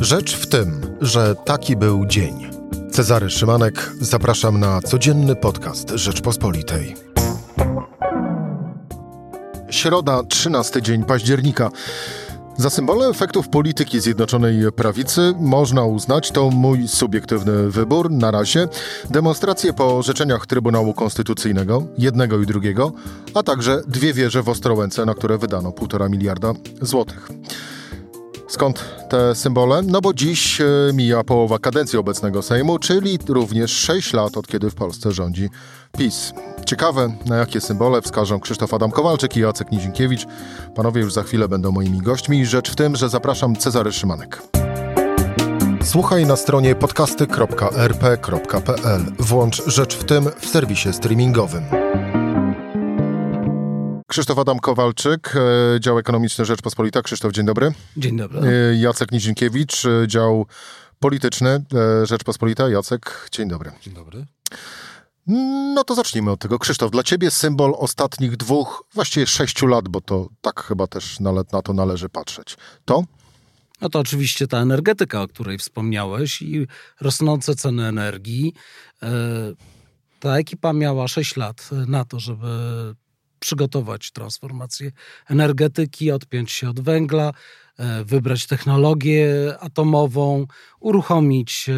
Rzecz w tym, że taki był dzień. Cezary Szymanek, zapraszam na codzienny podcast Rzeczpospolitej. Środa, 13 dzień października. Za symbole efektów polityki Zjednoczonej Prawicy można uznać, to mój subiektywny wybór na razie, demonstracje po orzeczeniach Trybunału Konstytucyjnego, jednego i drugiego, a także dwie wieże w Ostrołęce, na które wydano 1,5 miliarda złotych. Skąd te symbole? No bo dziś e, mija połowa kadencji obecnego Sejmu, czyli również 6 lat od kiedy w Polsce rządzi PiS. Ciekawe, na jakie symbole wskażą Krzysztof Adam Kowalczyk i Jacek Nizinkiewicz. Panowie już za chwilę będą moimi gośćmi. Rzecz w tym, że zapraszam Cezary Szymanek. Słuchaj na stronie podcasty.rp.pl. Włącz Rzecz w tym w serwisie streamingowym. Krzysztof Adam Kowalczyk, e, dział ekonomiczny Rzeczpospolita. Krzysztof, dzień dobry. Dzień dobry. E, Jacek Nizinkiewicz, e, dział polityczny Rzeczpospolita. Jacek, dzień dobry. Dzień dobry. No to zacznijmy od tego. Krzysztof, dla ciebie symbol ostatnich dwóch, właściwie sześciu lat, bo to tak chyba też na to należy patrzeć. To? No to oczywiście ta energetyka, o której wspomniałeś i rosnące ceny energii. Ta ekipa miała 6 lat na to, żeby przygotować transformację energetyki, odpiąć się od węgla, e, wybrać technologię atomową, uruchomić e,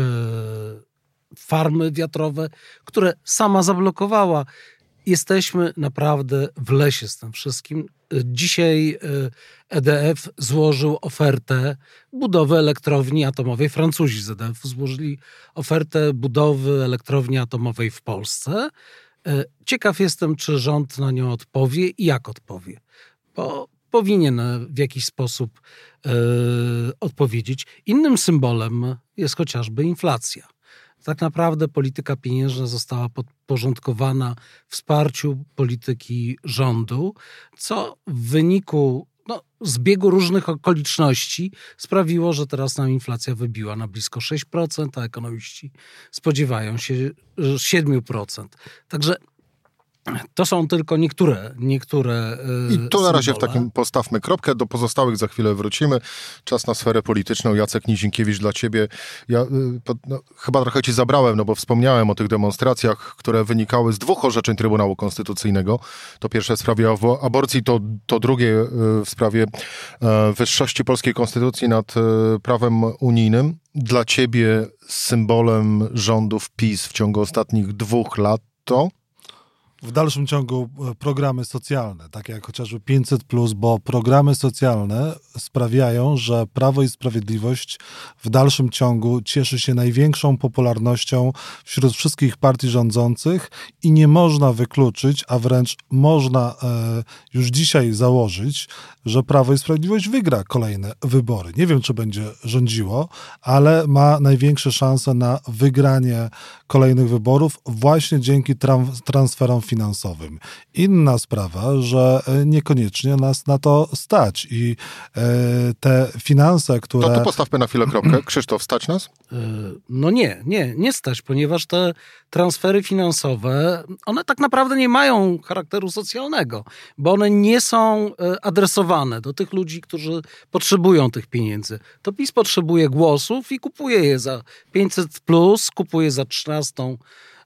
e, farmy wiatrowe, które sama zablokowała. Jesteśmy naprawdę w lesie z tym wszystkim. Dzisiaj EDF złożył ofertę budowy elektrowni atomowej. Francuzi z EDF złożyli ofertę budowy elektrowni atomowej w Polsce. E, ciekaw jestem, czy rząd na nią odpowie i jak odpowie, bo powinien w jakiś sposób e, odpowiedzieć. Innym symbolem jest chociażby inflacja. Tak naprawdę polityka pieniężna została podporządkowana wsparciu polityki rządu, co w wyniku no, zbiegu różnych okoliczności sprawiło, że teraz nam inflacja wybiła na blisko 6%, a ekonomiści spodziewają się 7%. Także to są tylko niektóre, niektóre I tu na razie w takim postawmy kropkę, do pozostałych za chwilę wrócimy. Czas na sferę polityczną. Jacek Nizinkiewicz dla ciebie. Ja y, no, chyba trochę ci zabrałem, no bo wspomniałem o tych demonstracjach, które wynikały z dwóch orzeczeń Trybunału Konstytucyjnego. To pierwsze w sprawie aborcji, to, to drugie y, w sprawie e, wyższości polskiej konstytucji nad e, prawem unijnym. Dla ciebie symbolem rządów PiS w ciągu ostatnich dwóch lat to? W dalszym ciągu e, programy socjalne, takie jak chociażby 500, bo programy socjalne sprawiają, że Prawo i Sprawiedliwość w dalszym ciągu cieszy się największą popularnością wśród wszystkich partii rządzących i nie można wykluczyć, a wręcz można e, już dzisiaj założyć, że Prawo i Sprawiedliwość wygra kolejne wybory. Nie wiem, czy będzie rządziło, ale ma największe szanse na wygranie kolejnych wyborów właśnie dzięki transferom finansowym. Inna sprawa, że e, niekoniecznie nas na to stać i e, te finanse, które... To tu postawmy na chwilę kropkę. Krzysztof, stać nas? E, no nie, nie, nie stać, ponieważ te transfery finansowe, one tak naprawdę nie mają charakteru socjalnego, bo one nie są adresowane do tych ludzi, którzy potrzebują tych pieniędzy. To PiS potrzebuje głosów i kupuje je za 500 plus, kupuje za 13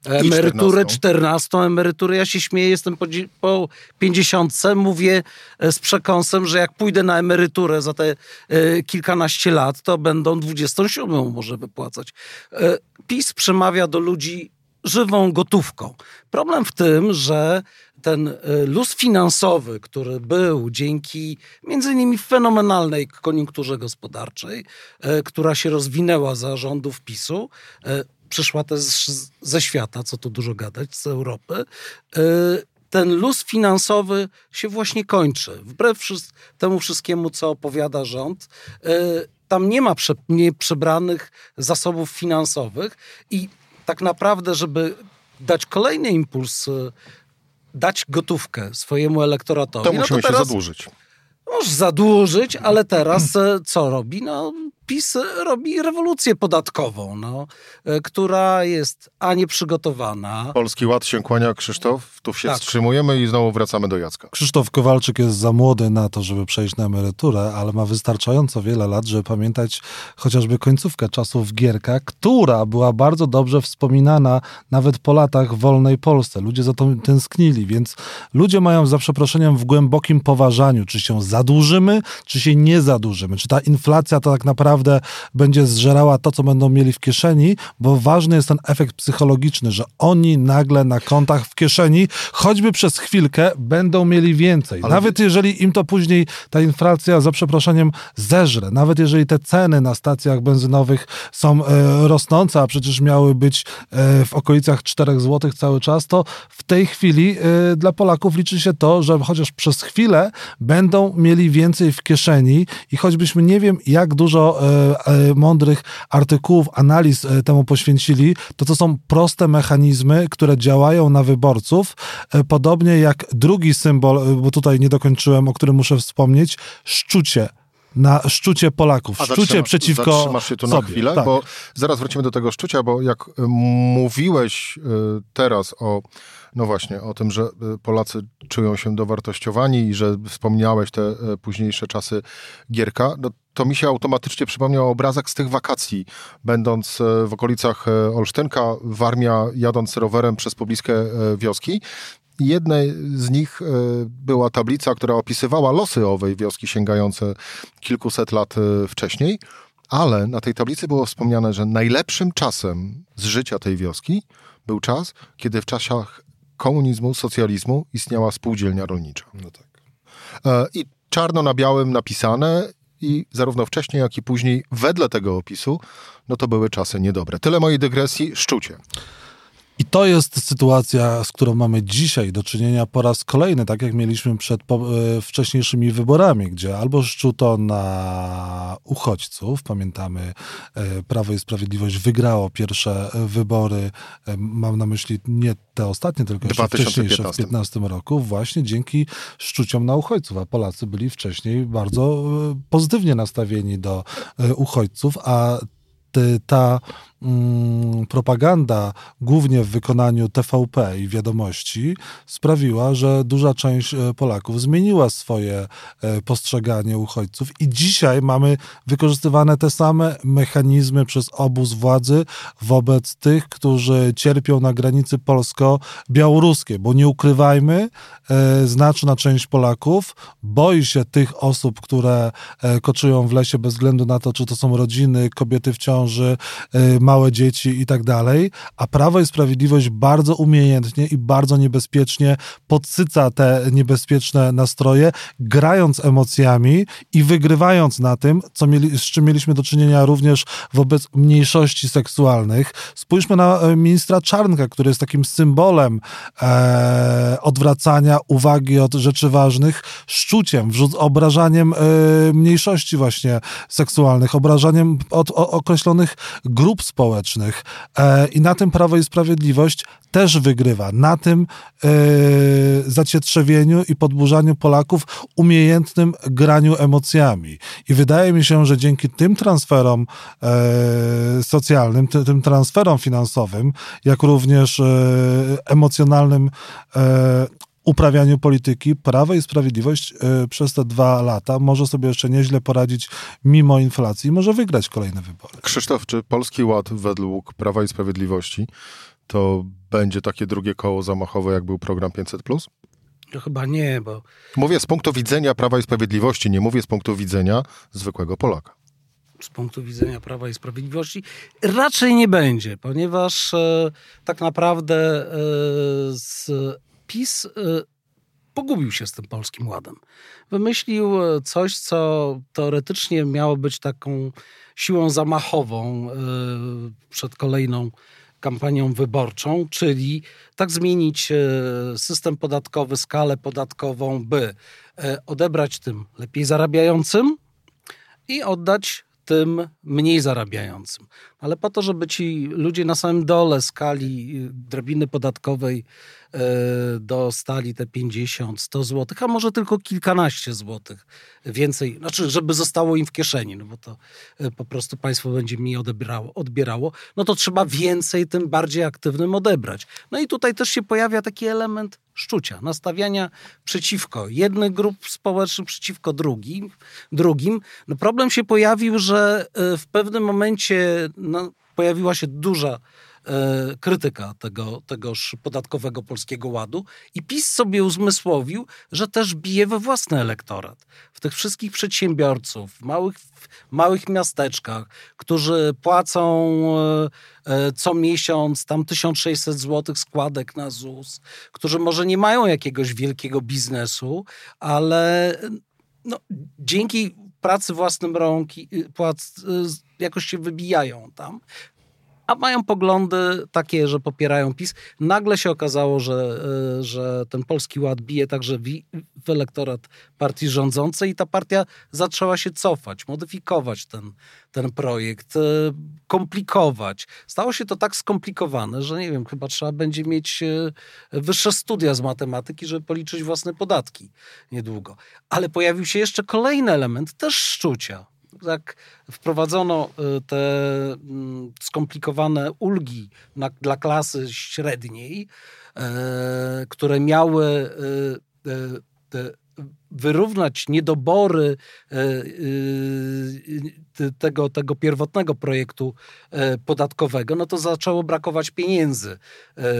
emeryturę, 14 emeryturę. Ja się śmieję, jestem po, po 50, mówię e, z przekąsem, że jak pójdę na emeryturę za te e, kilkanaście lat, to będą 27 może wypłacać. E, PiS przemawia do ludzi żywą gotówką. Problem w tym, że ten luz finansowy, który był dzięki między innymi fenomenalnej koniunkturze gospodarczej, która się rozwinęła za rządów PiSu, przyszła też ze świata, co tu dużo gadać, z Europy, e, ten luz finansowy się właśnie kończy. Wbrew temu wszystkiemu, co opowiada rząd, e, tam nie ma prze, nie przebranych zasobów finansowych i tak naprawdę, żeby dać kolejny impuls, e, dać gotówkę swojemu elektoratowi. To musimy no to teraz, się zadłużyć. Możesz zadłużyć, ale teraz co robi? No, PiS robi rewolucję podatkową, no, e, która jest a nieprzygotowana. Polski Ład się kłania, Krzysztof. Tu się tak. wstrzymujemy i znowu wracamy do Jacka. Krzysztof Kowalczyk jest za młody na to, żeby przejść na emeryturę, ale ma wystarczająco wiele lat, żeby pamiętać chociażby końcówkę czasów Gierka, która była bardzo dobrze wspominana nawet po latach w wolnej Polsce. Ludzie za to tęsknili, więc ludzie mają za przeproszeniem w głębokim poważaniu, czy się zadłużymy, czy się nie zadłużymy, czy ta inflacja to tak naprawdę będzie zżerała to, co będą mieli w kieszeni, bo ważny jest ten efekt psychologiczny, że oni nagle na kontach w kieszeni, choćby przez chwilkę, będą mieli więcej. Ale... Nawet jeżeli im to później ta inflacja, za przeproszeniem, zeżre, nawet jeżeli te ceny na stacjach benzynowych są e, rosnące, a przecież miały być e, w okolicach 4 zł cały czas, to w tej chwili e, dla Polaków liczy się to, że chociaż przez chwilę będą mieli więcej w kieszeni i choćbyśmy nie wiem, jak dużo e, mądrych artykułów, analiz e, temu poświęcili, to to są proste mechanizmy, które działają na wyborców, podobnie jak drugi symbol, bo tutaj nie dokończyłem, o którym muszę wspomnieć, szczucie na szczucie Polaków. A szczucie zatrzyma, przeciwko zatrzymasz się tu sobie. na chwilę, tak. bo zaraz wrócimy do tego szczucia, bo jak mówiłeś teraz o no właśnie, o tym, że Polacy czują się dowartościowani i że wspomniałeś te późniejsze czasy Gierka, no to mi się automatycznie przypomniał obrazek z tych wakacji, będąc y, w okolicach Olsztynka, Warmia, jadąc rowerem przez pobliskie wioski. Jednej z nich była tablica, która opisywała losy owej wioski sięgające kilkuset lat wcześniej, ale na tej tablicy było wspomniane, że najlepszym czasem z życia tej wioski był czas, kiedy w czasach komunizmu, socjalizmu istniała spółdzielnia rolnicza. No tak. E, I czarno na białym napisane i zarówno wcześniej, jak i później wedle tego opisu, no to były czasy niedobre. Tyle mojej dygresji, szczucie. I to jest sytuacja, z którą mamy dzisiaj do czynienia po raz kolejny, tak jak mieliśmy przed po, e, wcześniejszymi wyborami, gdzie albo szczuto na uchodźców, pamiętamy, e, Prawo i Sprawiedliwość wygrało pierwsze e, wybory, mam na myśli nie te ostatnie, tylko jeszcze wcześniejsze w 2015 roku, właśnie dzięki szczuciom na uchodźców, a Polacy byli wcześniej bardzo pozytywnie nastawieni do uchodźców, a ta mm, propaganda, głównie w wykonaniu TVP i wiadomości, sprawiła, że duża część e, Polaków zmieniła swoje e, postrzeganie uchodźców. I dzisiaj mamy wykorzystywane te same mechanizmy przez obóz władzy wobec tych, którzy cierpią na granicy polsko-białoruskiej, bo nie ukrywajmy, e, znaczna część Polaków boi się tych osób, które koczują w lesie bez względu na to, czy to są rodziny, kobiety w ciąży, małe dzieci i tak dalej, a Prawo i Sprawiedliwość bardzo umiejętnie i bardzo niebezpiecznie podsyca te niebezpieczne nastroje, grając emocjami i wygrywając na tym, co mieli, z czym mieliśmy do czynienia również wobec mniejszości seksualnych. Spójrzmy na e, ministra Czarnka, który jest takim symbolem e, odwracania uwagi od rzeczy ważnych, szczuciem, wrzuc, obrażaniem e, mniejszości właśnie seksualnych, obrażaniem od, o, określonych grup społecznych, społecznych. E, I na tym Prawo i Sprawiedliwość też wygrywa. Na tym e, zacietrzewieniu i podburzaniu Polaków umiejętnym graniu emocjami. I wydaje mi się, że dzięki tym transferom e, socjalnym, ty, tym transferom finansowym, jak również emocjonalnym uprawianiu polityki Prawo i Sprawiedliwość y, przez te dwa lata może sobie jeszcze nieźle poradzić mimo inflacji i może wygrać kolejne wybory. Krzysztof, czy Polski Ład według Prawa i Sprawiedliwości to będzie takie drugie koło zamachowe, jak był program 500+. No chyba nie, bo... Mówię z punktu widzenia Prawa i Sprawiedliwości, nie mówię z punktu widzenia zwykłego Polaka. Z punktu widzenia Prawa i Sprawiedliwości raczej nie będzie, ponieważ e, tak naprawdę e, z PiS y, pogubił się z tym polskim ładem. Wymyślił y, coś, co teoretycznie miało być taką siłą zamachową y, przed kolejną kampanią wyborczą, czyli tak zmienić system podatkowy, skalę podatkową, by odebrać tym lepiej zarabiającym i oddać tym mniej zarabiającym. Ale po to, żeby ci ludzie na samym dole skali y, drabiny podatkowej e, dostali te 50, 100 złotych, a może tylko kilkanaście złotych więcej, znaczy, żeby zostało im w kieszeni, no bo to e, po prostu państwo będzie mi odebrało, odbierało, no to trzeba więcej tym bardziej aktywnym odebrać. No i tutaj też się pojawia taki element szczucia, nastawiania przeciwko jednych grup społecznych przeciwko drugim. drugim. No problem się pojawił, że w pewnym momencie no, pojawiła się duża e, krytyka tego, tegoż podatkowego polskiego ładu i PiS sobie uzmysłowił, że też bije we własny elektorat. W tych wszystkich przedsiębiorców w małych, w małych miasteczkach, którzy płacą e, e, co miesiąc tam 1600 zł składek na ZUS, którzy może nie mają jakiegoś wielkiego biznesu, ale no, dzięki pracy własnym rąk y, płac, y, jakoś się wybijają tam a mają poglądy takie, że popierają PiS. Nagle się okazało, że, y, że ten Polski Ład bije także w, elektorat partii rządzącej i ta partia zaczęła się cofać, modyfikować ten, ten projekt, komplikować. Stało się to tak skomplikowane, że nie wiem, chyba trzeba będzie mieć wyższe studia z matematyki, żeby policzyć własne podatki niedługo. Ale pojawił się jeszcze kolejny element, też szczucia jak wprowadzono y, te mm, skomplikowane ulgi na, dla klasy średniej, e, które miały e, wyrównać niedobory tego, tego pierwotnego projektu podatkowego, no to zaczęło brakować pieniędzy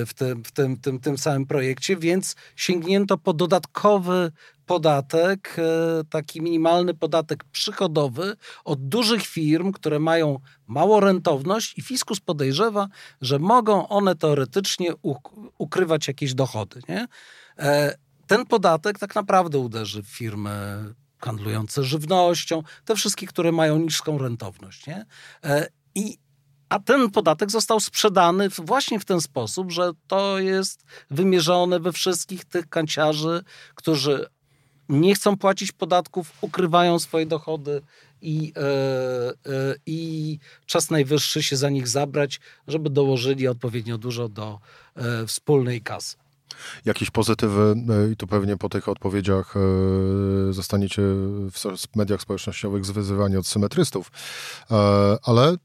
w tym, w tym, tym, tym samym projekcie, więc sięgnięto po dodatkowy podatek, e, taki minimalny podatek przychodowy od dużych firm, które mają małą rentowność i fiskus podejrzewa, że mogą one teoretycznie ukrywać jakieś dochody. Nie? Ten podatek tak naprawdę uderzy w firmy handlujące żywnością, te wszystkie, które mają niską rentowność. Nie? E, I a ten podatek został sprzedany właśnie w ten sposób, że to jest wymierzone we wszystkich tych kanciarzy, którzy nie chcą płacić podatków, ukrywają swoje dochody i, e, e, i czas najwyższy się za nich zabrać, żeby dołożyli odpowiednio dużo do e, wspólnej kasy. Jakieś pozytywy, i tu pewnie po tych odpowiedziach zostaniecie w mediach społecznościowych zwyzywani od symetrystów, ale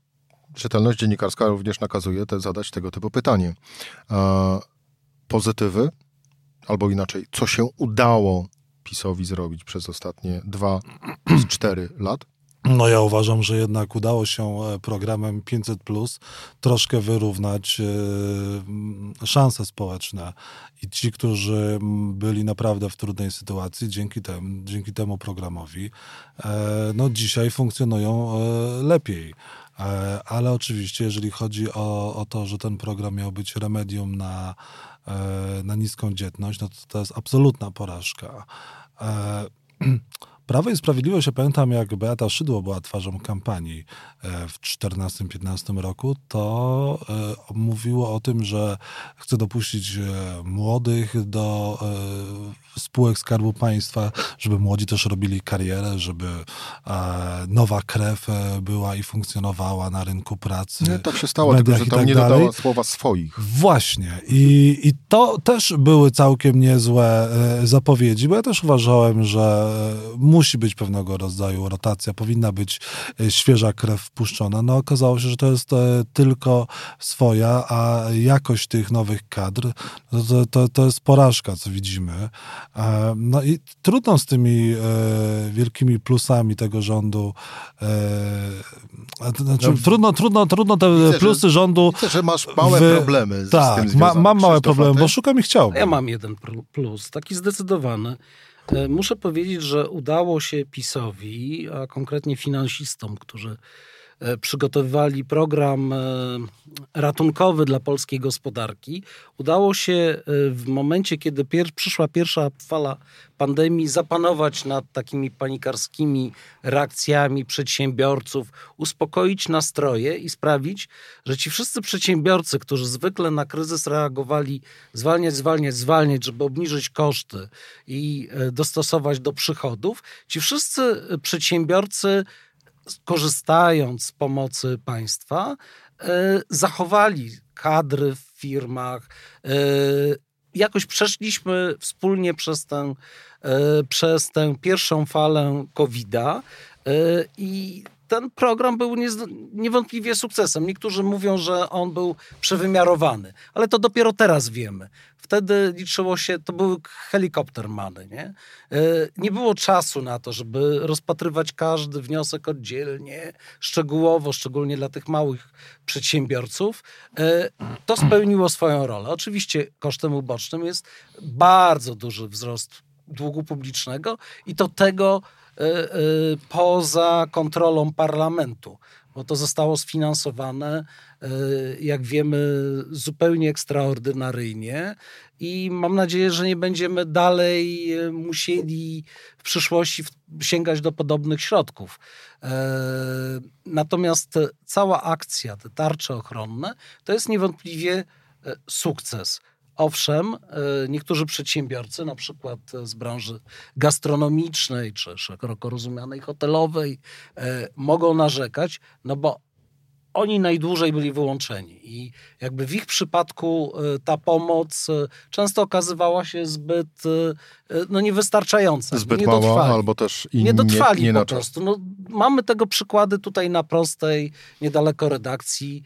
czytelność dziennikarska również nakazuje te, zadać tego typu pytanie. Pozytywy, albo inaczej, co się udało PiSowi zrobić przez ostatnie dwa z cztery lat? No ja uważam, że jednak udało się e, programem 500 plus troszkę wyrównać e, szanse społeczne i ci, którzy byli naprawdę w trudnej sytuacji dzięki temu, dzięki temu programowi, e, no dzisiaj funkcjonują lepiej. Ale oczywiście, jeżeli chodzi o, o to, że ten program miał być remedium na, na niską dzietność, no to to jest absolutna porażka. Prawo i Sprawiedliwość, ja pamiętam jak Beata Szydło była twarzą kampanii e, w 2014-2015 roku, to e, mówiło o tym, że chce dopuścić e, młodych do spółek Skarbu Państwa, żeby młodzi też robili karierę, żeby nowa krew była i funkcjonowała na rynku pracy. Nie, tak się stało, tylko że tam tak nie dalej. dodała słowa swoich. Właśnie. I, I to też były całkiem niezłe zapowiedzi, bo ja też uważałem, że musi być pewnego rodzaju rotacja, powinna być e, świeża krew wpuszczona. No okazało się, że to jest e, tylko swoja, a jakość tych nowych kadr no to, to, to jest porażka, co widzimy. E, no i trudno z tymi wielkimi plusami tego rządu znaczy, no, trudno, trudno, trudno te widzę, plusy że, rządu. Widzę, że masz małe w, problemy. Z, tak, z ma, mam małe problemy, bo szukam i chciałbym. Ja mam jeden plus, taki zdecydowany. E, muszę powiedzieć, że udało się PiSowi, a konkretnie finansistom, którzy e, przygotowywali program e, ratunkowy dla polskiej gospodarki. Udało się w momencie, kiedy pier przyszła pierwsza fala pandemii, zapanować nad takimi panikarskimi reakcjami przedsiębiorców, uspokoić nastroje i sprawić, że ci wszyscy przedsiębiorcy, którzy zwykle na kryzys reagowali zwalniać, zwalniać, zwalniać, żeby obniżyć koszty i dostosować do przychodów, ci wszyscy przedsiębiorcy korzystając z pomocy państwa, zachowali kadry w firmach. Jakoś przeszliśmy wspólnie przez tę, przez tę pierwszą falę COVID-a i ten program był niewątpliwie sukcesem. Niektórzy mówią, że on był przewymiarowany, ale to dopiero teraz wiemy. Wtedy liczyło się, to były helikoptermany, nie? E, nie było czasu na to, żeby rozpatrywać każdy wniosek oddzielnie, szczegółowo, szczególnie dla tych małych przedsiębiorców. E, to spełniło swoją rolę. Oczywiście kosztem ubocznym jest bardzo duży wzrost długu publicznego i to tego, poza kontrolą parlamentu, bo to zostało sfinansowane, e, jak wiemy, zupełnie ekstraordynaryjnie i mam nadzieję, że nie będziemy dalej musieli w przyszłości sięgać do podobnych środków. Natomiast cała akcja, te tarcze ochronne, to jest niewątpliwie sukces. Owszem, e, niektórzy przedsiębiorcy, na przykład z branży gastronomicznej czy szeroko rozumianej hotelowej, e, mogą narzekać, no bo oni najdłużej byli wyłączeni i jakby w ich przypadku e, ta pomoc często okazywała się zbyt no, niewystarczająca. Zbyt nie mała, albo też i nie dotrwali nie, nie po prostu. No, mamy tego przykłady tutaj na prostej, niedaleko redakcji.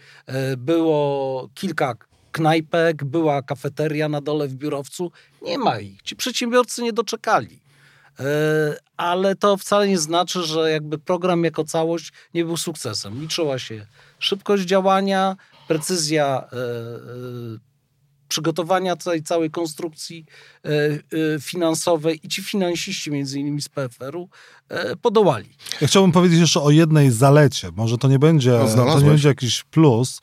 Było kilka knajpek, była kafeteria na dole w biurowcu. Nie ma ich. Ci przedsiębiorcy nie doczekali. E, ale to wcale nie znaczy, że jakby program jako całość nie był sukcesem. Liczyła się szybkość działania, precyzja e, e, przygotowania tej całej konstrukcji finansowej i ci finansiści, między innymi z PFR-u, podołali. Ja chciałbym powiedzieć jeszcze o jednej zalecie. Może to nie będzie, no, to nie będzie jakiś plus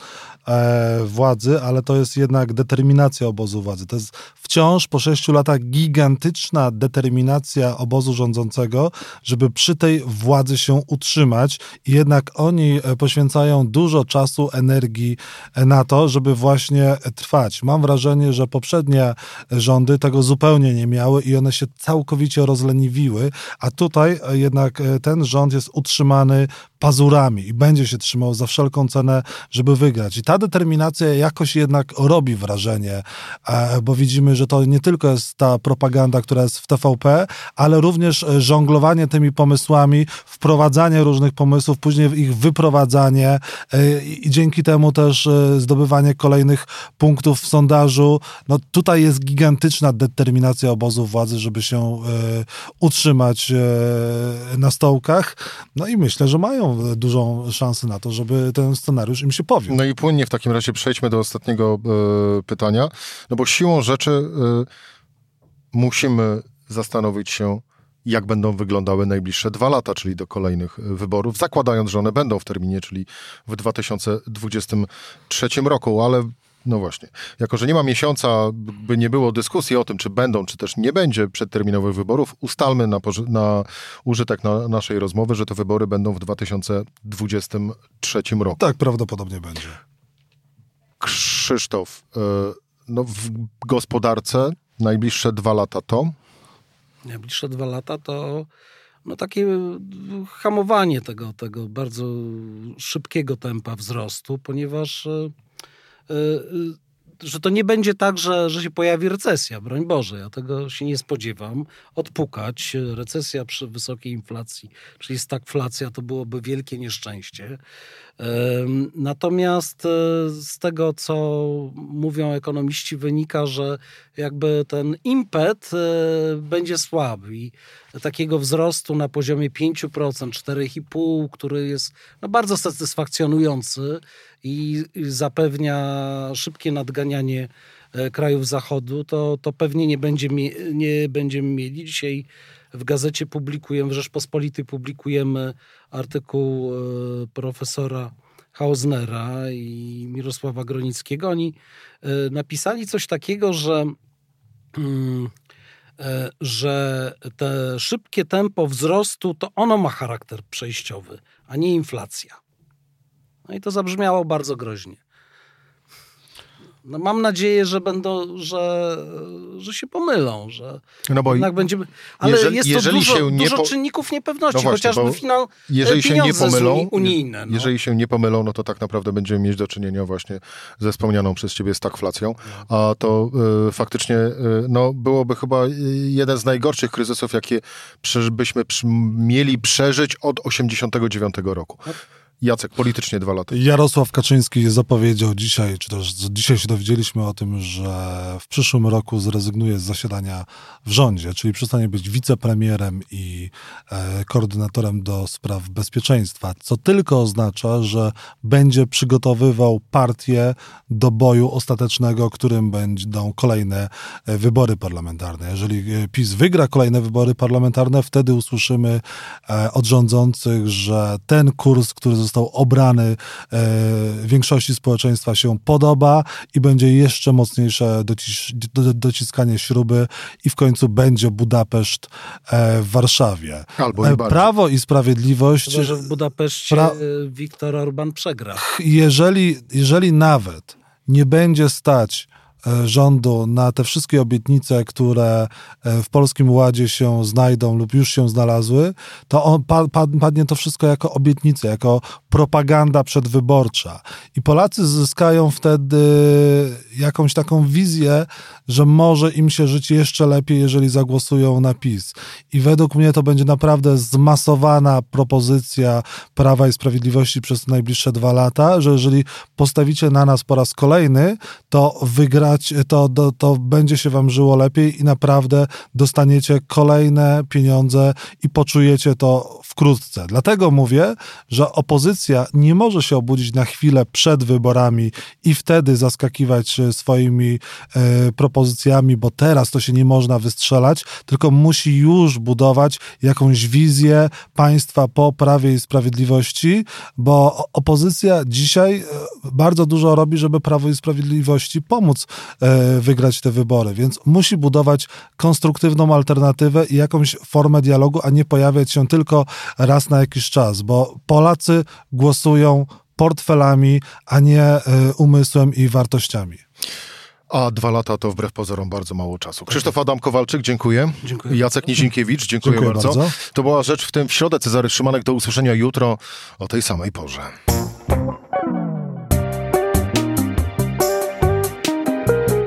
władzy, ale to jest jednak determinacja obozu władzy. To jest wciąż po sześciu latach gigantyczna determinacja obozu rządzącego, żeby przy tej władzy się utrzymać i jednak oni poświęcają dużo czasu, energii na to, żeby właśnie trwać. Mam wrażenie, że poprzednie rządy tego zupełnie nie miały i one się całkowicie rozleniwiły, a tutaj jednak e, ten rząd jest utrzymany pazurami i będzie się trzymał za wszelką cenę, żeby wygrać. I ta determinacja jakoś jednak robi wrażenie, e, bo widzimy, że to nie tylko jest ta propaganda, która jest w TVP, ale również e, żonglowanie tymi pomysłami, wprowadzanie różnych pomysłów, później ich wyprowadzanie i dzięki temu też zdobywanie kolejnych punktów w sondażu no tutaj jest gigantyczna determinacja obozu władzy, żeby się e, utrzymać e, na stołkach. No i myślę, że mają dużą szansę na to, żeby ten scenariusz im się powiódł. No i płynnie w takim razie przejdźmy do ostatniego e, pytania, no bo siłą rzeczy e, musimy zastanowić się, jak będą wyglądały najbliższe dwa lata, czyli do kolejnych wyborów, zakładając, że one będą w terminie, czyli w 2023 roku, ale no właśnie. Jako, że nie ma miesiąca, by nie było dyskusji o tym, czy będą, czy też nie będzie przedterminowych wyborów, ustalmy na, na użytek na naszej rozmowy, że te wybory będą w 2023 roku. Tak, prawdopodobnie będzie. Krzysztof, e, no w gospodarce najbliższe dwa lata to? Najbliższe dwa lata to no takie hamowanie tego, tego bardzo szybkiego tempa wzrostu, ponieważ e, że to nie będzie tak, że, że się pojawi recesja. Broń Boże, ja tego się nie spodziewam. Odpukać. Recesja przy wysokiej inflacji, czyli stagflacja, to byłoby wielkie nieszczęście. Natomiast e, z tego, co mówią ekonomiści, wynika, że jakby ten impet e, będzie słaby i takiego wzrostu na poziomie 5%, 4,5%, który jest no, bardzo satysfakcjonujący i zapewnia szybkie nadganianie krajów Zachodu, to, to pewnie nie, będzie, nie będziemy mieli. Dzisiaj w gazecie publikujemy, w Rzeczpospolitej publikujemy artykuł e, profesora Hausnera i Mirosława Gronickiego. Oni e, napisali coś takiego, że mm, że te szybkie tempo wzrostu to ono ma charakter przejściowy, a nie inflacja. No i to zabrzmiało bardzo groźnie. No mam nadzieję, że będą, że, że się pomylą, że no bo jednak będziemy. Ale jeżeli, jest to jeżeli dużo, dużo po... czynników niepewności, no właśnie, chociażby finał, jeżeli się nie pomylą, unijne. No. Jeżeli się nie pomylą, no to tak naprawdę będziemy mieć do czynienia właśnie ze wspomnianą przez ciebie stagflacją, a to y, faktycznie y, no, byłoby chyba jeden z najgorszych kryzysów, jakie byśmy mieli przeżyć od 89 roku. Jacek, politycznie dwa lata. Jarosław Kaczyński zapowiedział dzisiaj, czy też dzisiaj się dowiedzieliśmy o tym, że w przyszłym roku zrezygnuje z zasiadania w rządzie, czyli przestanie być wicepremierem i e, koordynatorem do spraw bezpieczeństwa, co tylko oznacza, że będzie przygotowywał partię do boju ostatecznego, którym będą kolejne e, wybory parlamentarne. Jeżeli e, PiS wygra kolejne wybory parlamentarne, wtedy usłyszymy e, od rządzących, że ten kurs, który został obrany e, większości społeczeństwa się podoba i będzie jeszcze mocniejsze docis dociskanie śruby i w końcu będzie Budapeszt e, w Warszawie. Albo e, Prawo i Sprawiedliwość... Chyba, że w Budapeszcie pra... Viktor Orban przegra. Jeżeli, jeżeli nawet nie będzie stać rządu na te wszystkie obietnice, które e, w Polskim Ładzie się znajdą lub już się znalazły, to on, padnie to wszystko jako obietnice, jako propaganda przedwyborcza. I Polacy zyskają wtedy jakąś taką wizję, że może im się żyć jeszcze lepiej, jeżeli zagłosują na PiS. I według mnie to będzie naprawdę zmasowana propozycja Prawa i Sprawiedliwości przez najbliższe dwa lata, że jeżeli postawicie na nas po raz kolejny, to wygra to, to, to będzie się wam żyło lepiej i naprawdę dostaniecie kolejne pieniądze i poczujecie to wkrótce. Dlatego mówię, że opozycja nie może się obudzić na chwilę przed wyborami i wtedy zaskakiwać swoimi e, propozycjami, bo teraz to się nie można wystrzelać, tylko musi już budować jakąś wizję państwa po prawie i sprawiedliwości, bo opozycja dzisiaj e, bardzo dużo robi, żeby prawo i sprawiedliwości pomóc e, wygrać te wybory, więc musi budować konstruktywną alternatywę i jakąś formę dialogu, a nie pojawiać się tylko raz na jakiś czas, bo Polacy głosują portfelami, a nie y, umysłem i wartościami. A dwa lata to wbrew pozorom bardzo mało czasu. Krzysztof Adam Kowalczyk, dziękuję. dziękuję. Jacek Nizinkiewicz, dziękuję, dziękuję bardzo. bardzo. To była rzecz w tym w środę. Cezary Szymanek, do usłyszenia jutro o tej samej porze.